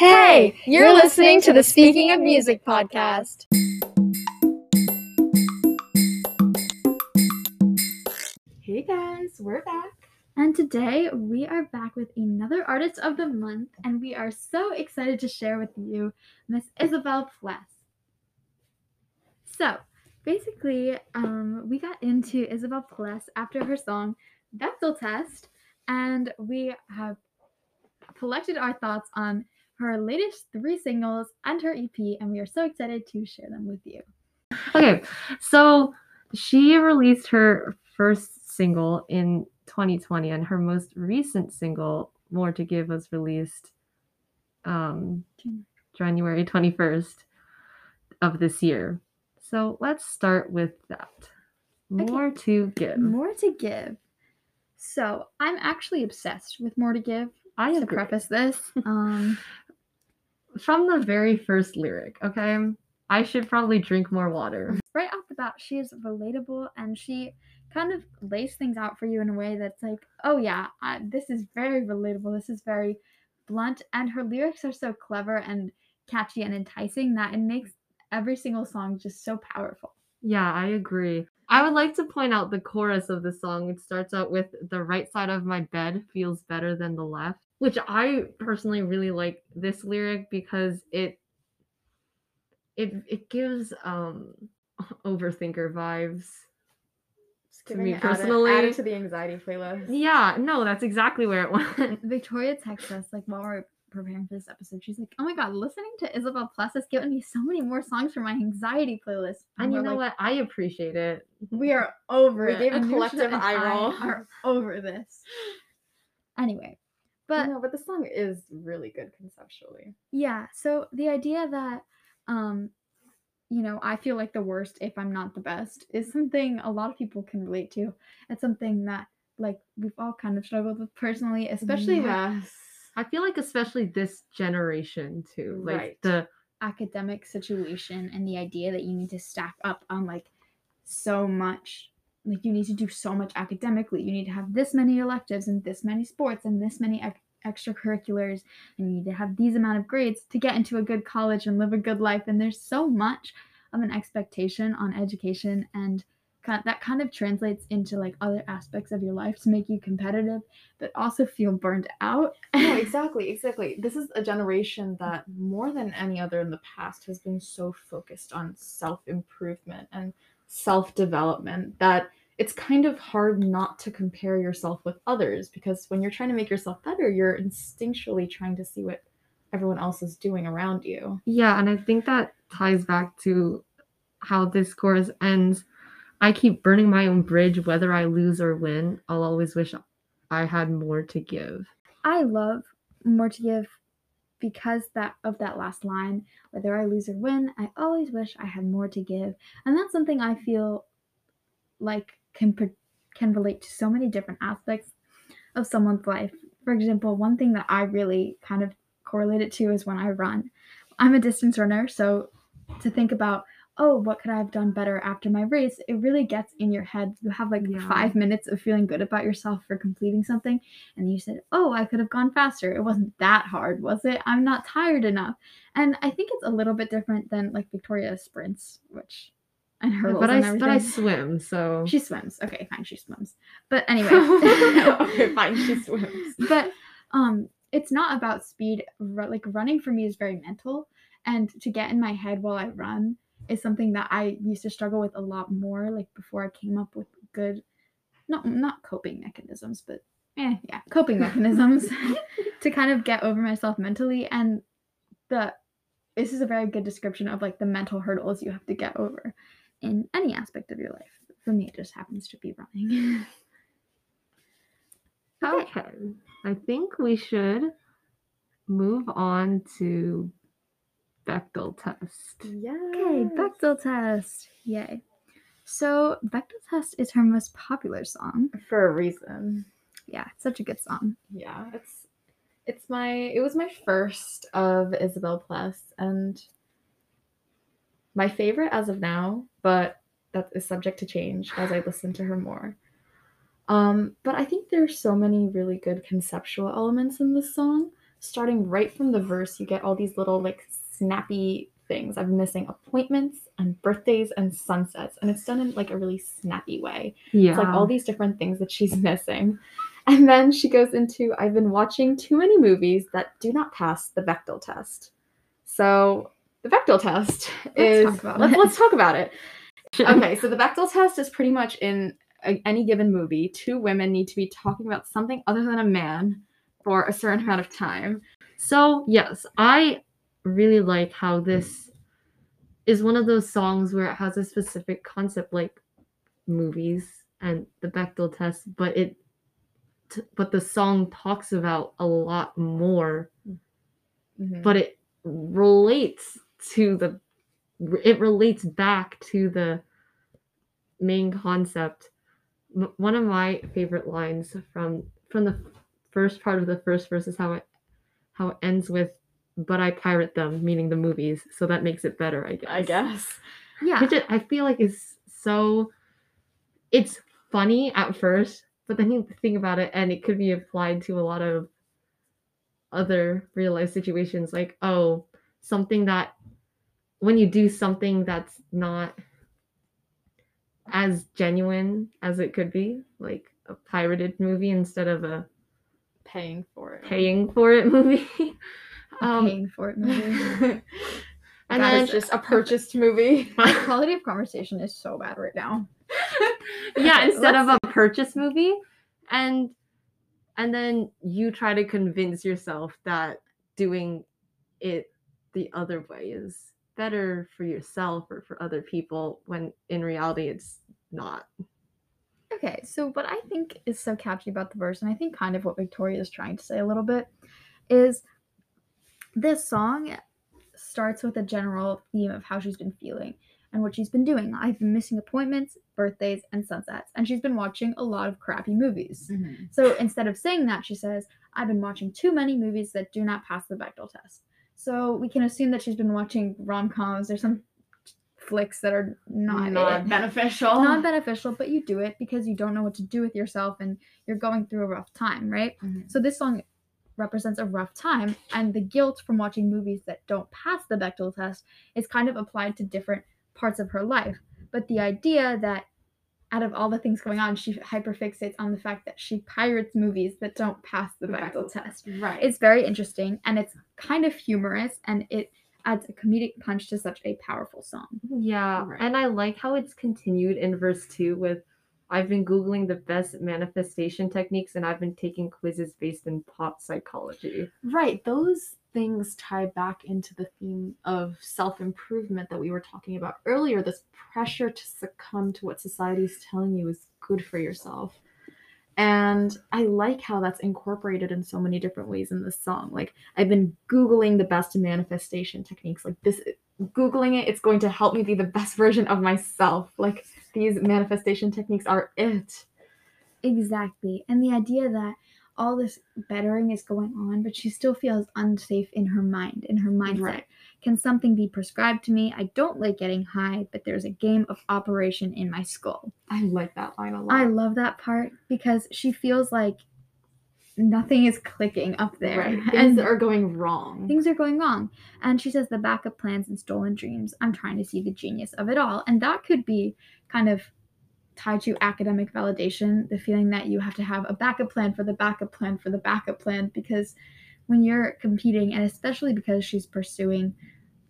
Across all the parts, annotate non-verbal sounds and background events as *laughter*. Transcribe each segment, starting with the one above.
Hey, you're listening to the Speaking of Music podcast. Hey guys, we're back. And today we are back with another artist of the month, and we are so excited to share with you Miss Isabel Pless. So, basically, um, we got into Isabel Pless after her song Bechdel Test, and we have collected our thoughts on her latest three singles and her EP, and we are so excited to share them with you. Okay, so she released her first single in 2020, and her most recent single, More to Give, was released um, January 21st of this year. So let's start with that. More okay. to give. More to give. So I'm actually obsessed with More to Give. I have to preface this. Um, *laughs* from the very first lyric, okay? I should probably drink more water. Mm-hmm. Right off the bat, she is relatable and she kind of lays things out for you in a way that's like, oh yeah, I, this is very relatable. This is very blunt. And her lyrics are so clever and catchy and enticing that it makes every single song just so powerful. Yeah, I agree. I would like to point out the chorus of the song. It starts out with the right side of my bed feels better than the left which I personally really like this lyric because it it it gives um *laughs* overthinker vibes to me personally. Add it, to the anxiety playlist. Yeah, no, that's exactly where it went. *laughs* Victoria texted us like while we're preparing for this episode. She's like, "Oh my god, listening to Isabel Pless has given me so many more songs for my anxiety playlist." And, and you know like, what? I appreciate it. We are over we it. We gave a collective eye roll. Are over this. *laughs* Anyway, but no, but the song is really good conceptually. Yeah. So the idea that um you know, I feel like the worst if I'm not the best is something a lot of people can relate to. It's something that like we've all kind of struggled with personally, especially yes. with I feel like especially this generation too. Like right. the academic situation and the idea that you need to stack up on like so much like you need to do so much academically. You need to have this many electives and this many sports and this many ec- extracurriculars. And you need to have these amount of grades to get into a good college and live a good life. And there's so much of an expectation on education and kind of, that kind of translates into like other aspects of your life to make you competitive but also feel burned out. *laughs* No exactly exactly. This is a generation that more than any other in the past has been so focused on self-improvement and self-development that it's kind of hard not to compare yourself with others because when you're trying to make yourself better you're instinctually trying to see what everyone else is doing around you. Yeah and i think that ties back to how this course ends. I keep burning my own bridge whether i lose or win. I'll always wish i had more to give. I love more to give because that of that last line whether i lose or win i always wish i had more to give. And that's something i feel like can can relate to so many different aspects of someone's life. For example one thing that i really kind of correlate it to is when i run. I'm a distance runner so to think about oh, what could I have done better after my race? It really gets in your head. You have like yeah. five minutes of feeling good about yourself for completing something. And you said, oh, I could have gone faster. It wasn't that hard, was it? I'm not tired enough. And I think it's a little bit different than like Victoria sprints, which and her but I but I swim so she swims okay fine she swims but *laughs* anyway okay fine she *laughs* swims but um it's not about speed like running for me is very mental and to get in my head while I run is something that I used to struggle with a lot more, like before I came up with good, not not coping mechanisms, but eh, yeah, coping *laughs* mechanisms to kind of get over myself mentally. And the this is a very good description of like the mental hurdles you have to get over in any aspect of your life. For me, it just happens to be running. okay. *laughs* okay. I think we should move on to Bechdel test. Yeah. Okay, Bechdel test. Yay. So Bechdel test is her most popular song. For a reason. Yeah, it's such a good song. Yeah, it's it's my it was my first of Isabel Pless and my favorite as of now, but that is subject to change as I listen to her more. Um, but I think there's so many really good conceptual elements in this song starting right from the verse, you get all these little like snappy things. I'm missing appointments and birthdays and sunsets, and it's done in like a really snappy way. Yeah. It's like all these different things that she's *laughs* missing. And then she goes into I've been watching too many movies that do not pass the Bechdel test. So the Bechdel test is talk about let's, it. let's talk about it. *laughs* Okay, so the Bechdel test is pretty much in a, any given movie, two women need to be talking about something other than a man for a certain amount of time. So, yes, I really like how this is one of those songs where it has a specific concept like movies and the Bechdel test, but it t- but the song talks about a lot more, mm-hmm. but it relates to the it relates back to the main concept. M- One of my favorite lines from from the first part of the first verse is how it how it ends with but I pirate them, meaning the movies, so that makes it better, I guess. I guess. Yeah. Which it, I feel like is so it's funny at first, but then you think about it and it could be applied to a lot of other real life situations like oh, something that when you do something that's not as genuine as it could be, like a pirated movie instead of a Paying for it. paying for it *laughs* movie. Um, paying for it movie. *laughs* and and then it's just a purchased movie. *laughs* My *laughs* quality of conversation is so bad right now. yeah, instead of let's a purchase movie, and and then you try to convince yourself that doing it the other way is better for yourself or for other people when in reality it's not. Okay, so what I think is so catchy about the verse, and I think kind of what Victoria is trying to say a little bit, is this song starts with a general theme of how she's been feeling and what she's been doing. I've been missing appointments, birthdays, and sunsets, and she's been watching a lot of crappy movies. So instead of saying that, she says, I've been watching too many movies that do not pass the Bechdel test. So we can assume that she's been watching rom coms or some flicks that are not, Not *laughs* beneficial. not beneficial, but you do it because you don't know what to do with yourself and you're going through a rough time, right? Mhm. So this song represents a rough time, and the guilt from watching movies that don't pass the Bechdel test is kind of applied to different parts of her life. But the idea that out of all the things going on, she hyperfixates on the fact that she pirates movies that don't pass the The Bechdel Bechdel test. Right. It's very interesting and it's kind of humorous and it adds a comedic punch to such a powerful song. Yeah, Right. and I like how it's continued in verse 2 with I've been googling the best manifestation techniques and I've been taking quizzes based in pop psychology. Right. Those things tie back into the theme of self improvement that we were talking about earlier this pressure to succumb to what society is telling you is good for yourself. And I like how that's incorporated in so many different ways in this song. Like, I've been Googling the best manifestation techniques. Like, this, Googling it, it's going to help me be the best version of myself. Like, these manifestation techniques are it. Exactly. And the idea that all this bettering is going on, but she still feels unsafe in her mind, in her mindset. Right. Can something be prescribed to me? I don't like getting high, but there's a game of operation in my skull. I like that line a lot. I love that part because she feels like nothing is clicking up there. Right. *laughs* And Things are going wrong. things are going wrong. And she says the backup plans and stolen dreams. I'm trying to see the genius of it all. And that could be kind of tied to academic validation, the feeling that you have to have a backup plan for the backup plan for the backup plan because when you're competing and especially because she's pursuing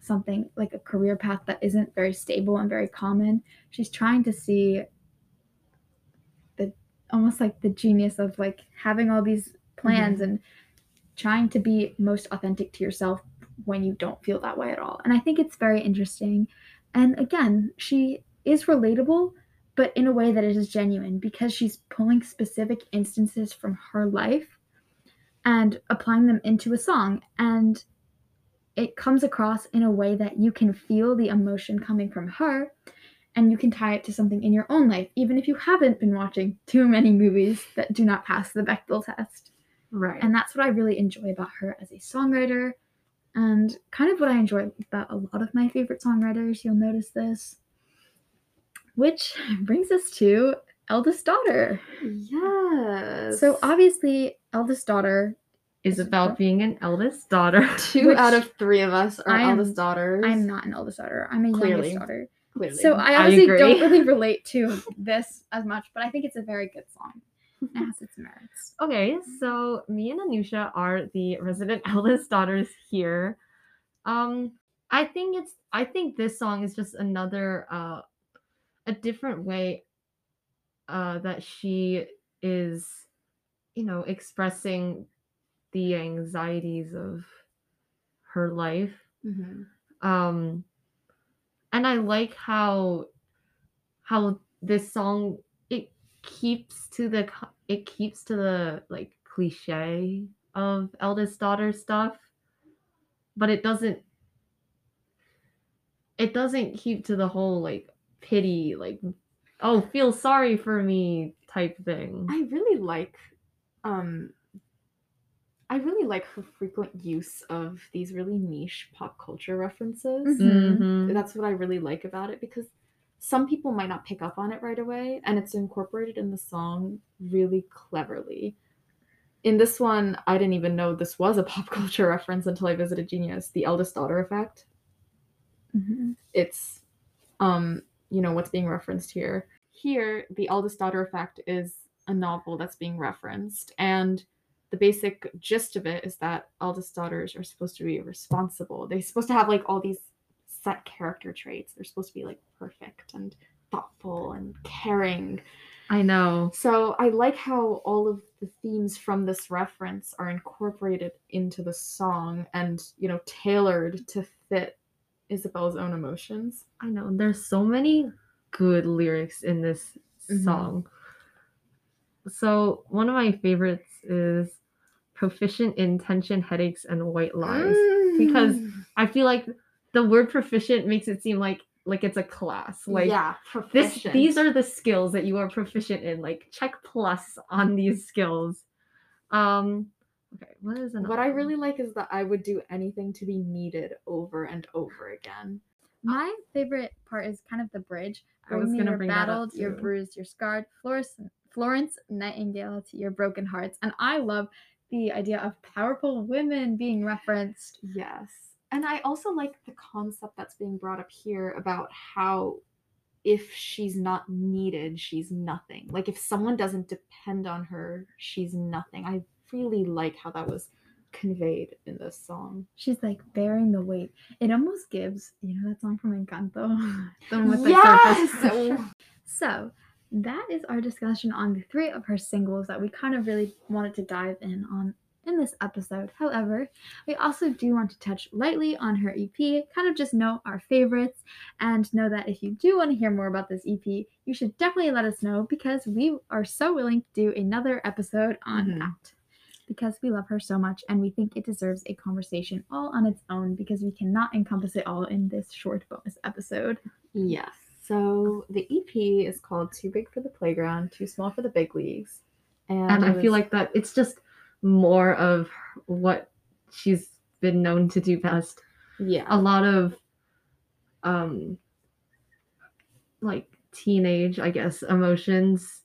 something like a career path that isn't very stable and very common, she's trying to see the almost like the genius of like having all these plans mm-hmm. and trying to be most authentic to yourself when you don't feel that way at all. And I think it's very interesting. And again, she is relatable, but in a way that it is genuine because she's pulling specific instances from her life and applying them into a song. And it comes across in a way that you can feel the emotion coming from her and you can tie it to something in your own life, even if you haven't been watching too many movies that do not pass the Bechdel test. Right. And that's what I really enjoy about her as a songwriter. And kind of what I enjoy about a lot of my favorite songwriters. You'll notice this. Which *laughs* brings us to Eldest Daughter. Yes. So obviously, Eldest Daughter is about being an eldest daughter. *laughs* Two Which out of three of us are am- eldest daughters. I'm not an eldest daughter. I'm a Clearly. youngest daughter. Clearly. So I I don't *laughs* really relate to this as much, but I think it's a very good song. *laughs* It has its merits. Okay, so me and Anusha are the resident *laughs* eldest daughters here. Um, I think it's I think this song is just another uh a different way uh that she is, you know, expressing the anxieties of her life. Mhm. Um and I like how how this song keeps to the it keeps to the like cliche of eldest daughter stuff but it doesn't it doesn't keep to the whole like pity like oh feel sorry for me type thing I really like um I really like her frequent use of these really niche pop culture references. Mhm. Mhm. That's what I really like about it because some people might not pick up on it right away and it's incorporated in the song really cleverly. In this one, I didn't even know this was a *laughs* pop culture reference until I visited Genius, the eldest daughter effect. Mhm. it's um you know what's being referenced here here the eldest daughter effect is a novel that's being referenced and the basic gist of it is that eldest daughters are supposed to be responsible they're supposed to have like all these set character traits they're supposed to be like perfect and thoughtful and caring i know so I like how all of the themes from this reference are incorporated into the song and, you know, tailored to fit Isabel's own emotions. i know there's so many good lyrics in this Mhm. song so one of my favorites is proficient in tension headaches and white lies because Mm. I feel like the word proficient makes it seem like like it's a class. Like yeah, this proficient. these are the skills that you are proficient in. Like check plus on these skills. Um okay, what is another what I one? really like is that I would do anything to be needed over and over again. My favorite part is kind of the bridge. I was Bring me gonna your bring that up battled, you're too. bruised, you're scarred. Florence, Florence Nightingale to your broken hearts. And I love the idea of powerful women being referenced. Yes. And I also like the concept that's being brought up here about how if she's not needed, she's nothing. Like if someone doesn't depend on her, she's nothing. I really like how that was conveyed in this song. She's like bearing the weight. It almost gives, you know, that song from Encanto, *laughs* the one with the Yes! surface. *laughs* Oh. so that is our discussion on the three of her singles that we kind of really wanted to dive in on in this episode. However, we also do want to touch lightly on her EP, kind of just know our favorites, and know that if you do want to hear more about this EP, you should definitely let us know because we are so willing to do another episode on Mhm. that. Because we love her so much and we think it deserves a conversation all on its own because we cannot encompass it all in this short bonus episode. Yes. So the EP is called Too Big for the Playground, Too Small for the Big Leagues. And, and I feel like that it's just more of what she's been known to do best. yeah. A lot of um like teenage, I guess, emotions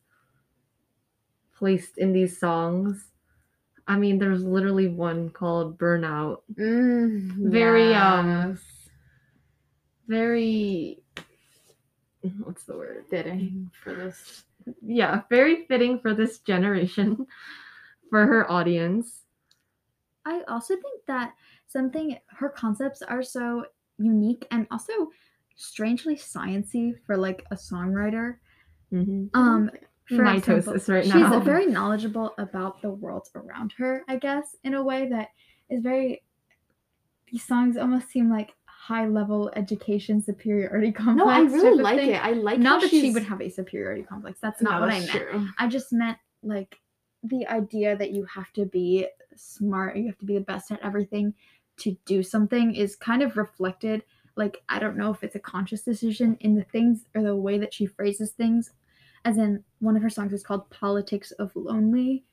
placed in these songs. I mean, there's literally one called Burnout. Mm, Very, um. Very what's the word? fitting for this. Yeah, very fitting for this generation, *laughs* for her audience. I also think that something her concepts are so unique and also strangely sciency for like a songwriter. Mm-hmm. Um for example, Mitosis right she's *laughs* very knowledgeable about the world around her, I guess, in a way that is very these songs almost seem like high level education superiority complex. *laughs* No, I really like thing. it. I like Not that she would have a superiority complex. That's not No, what I meant. true. I just meant like the idea that you have to be smart, you have to be the best at everything to do something is kind of reflected. Like, I don't know if it's a conscious decision in the things or the way that she phrases things. As in, one of her songs is called Politics of Lonely.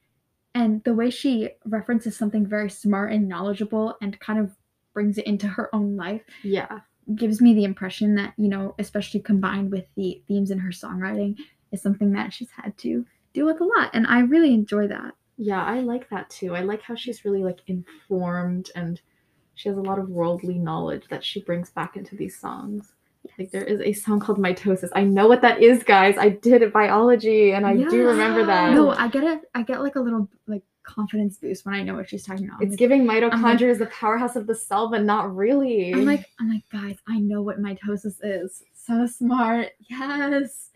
And the way she references something very smart and knowledgeable and kind of brings it into her own life Yeah. gives me the impression that you know especially combined with the themes in her songwriting is something that she's had to deal with a lot and i really enjoy that Yeah, I like that too. I like how she's really like informed and she has a lot of worldly knowledge that she brings back into these songs. Like there is a song called Mitosis. I know what that is, guys. I did it biology and I do remember that. No, I get it. I get like a little like confidence boost when I know what she's talking about. I'm It's like- giving mitochondria is the powerhouse of the cell, but not really. I'm like, I'm like, guys, I know what mitosis is. So smart. Yes.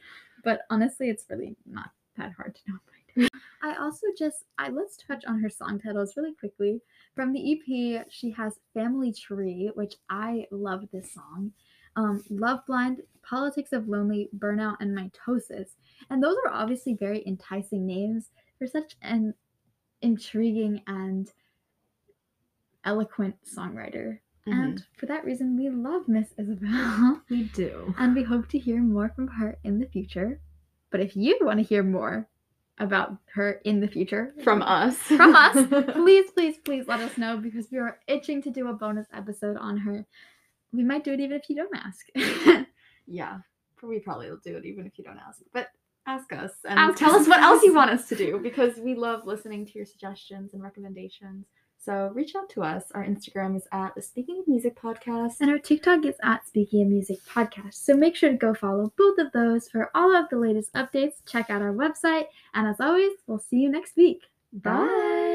But honestly, it's really not that hard to know. mitosis. I also just I let's touch on her song titles really quickly. From the EP, she has Family Tree, which I love this song. Um, Love Blind, Politics of Lonely, Burnout, and Mitosis. And those are obviously very enticing names for such an intriguing and eloquent songwriter. Mhm. And for that reason, we love Miss Isabel. We do. *laughs* and we hope to hear more from her in the future. But if you want to hear more about her in the future, from us. From us. *laughs* please, please, please let us know because we are itching to do a bonus episode on her. We might do it even if you don't ask. *laughs* yeah. We probably will do it even if you don't ask. But ask us and Ask tell us. us what else you *laughs* want us to do because we love listening to your suggestions and recommendations. So reach out to us. Our Instagram is at the Speaking of Music Podcast. and our TikTok is at Speaking of Music Podcast. So make sure to go follow both of those for all of the latest updates. Check out our website. And as always, we'll see you next week. Bye.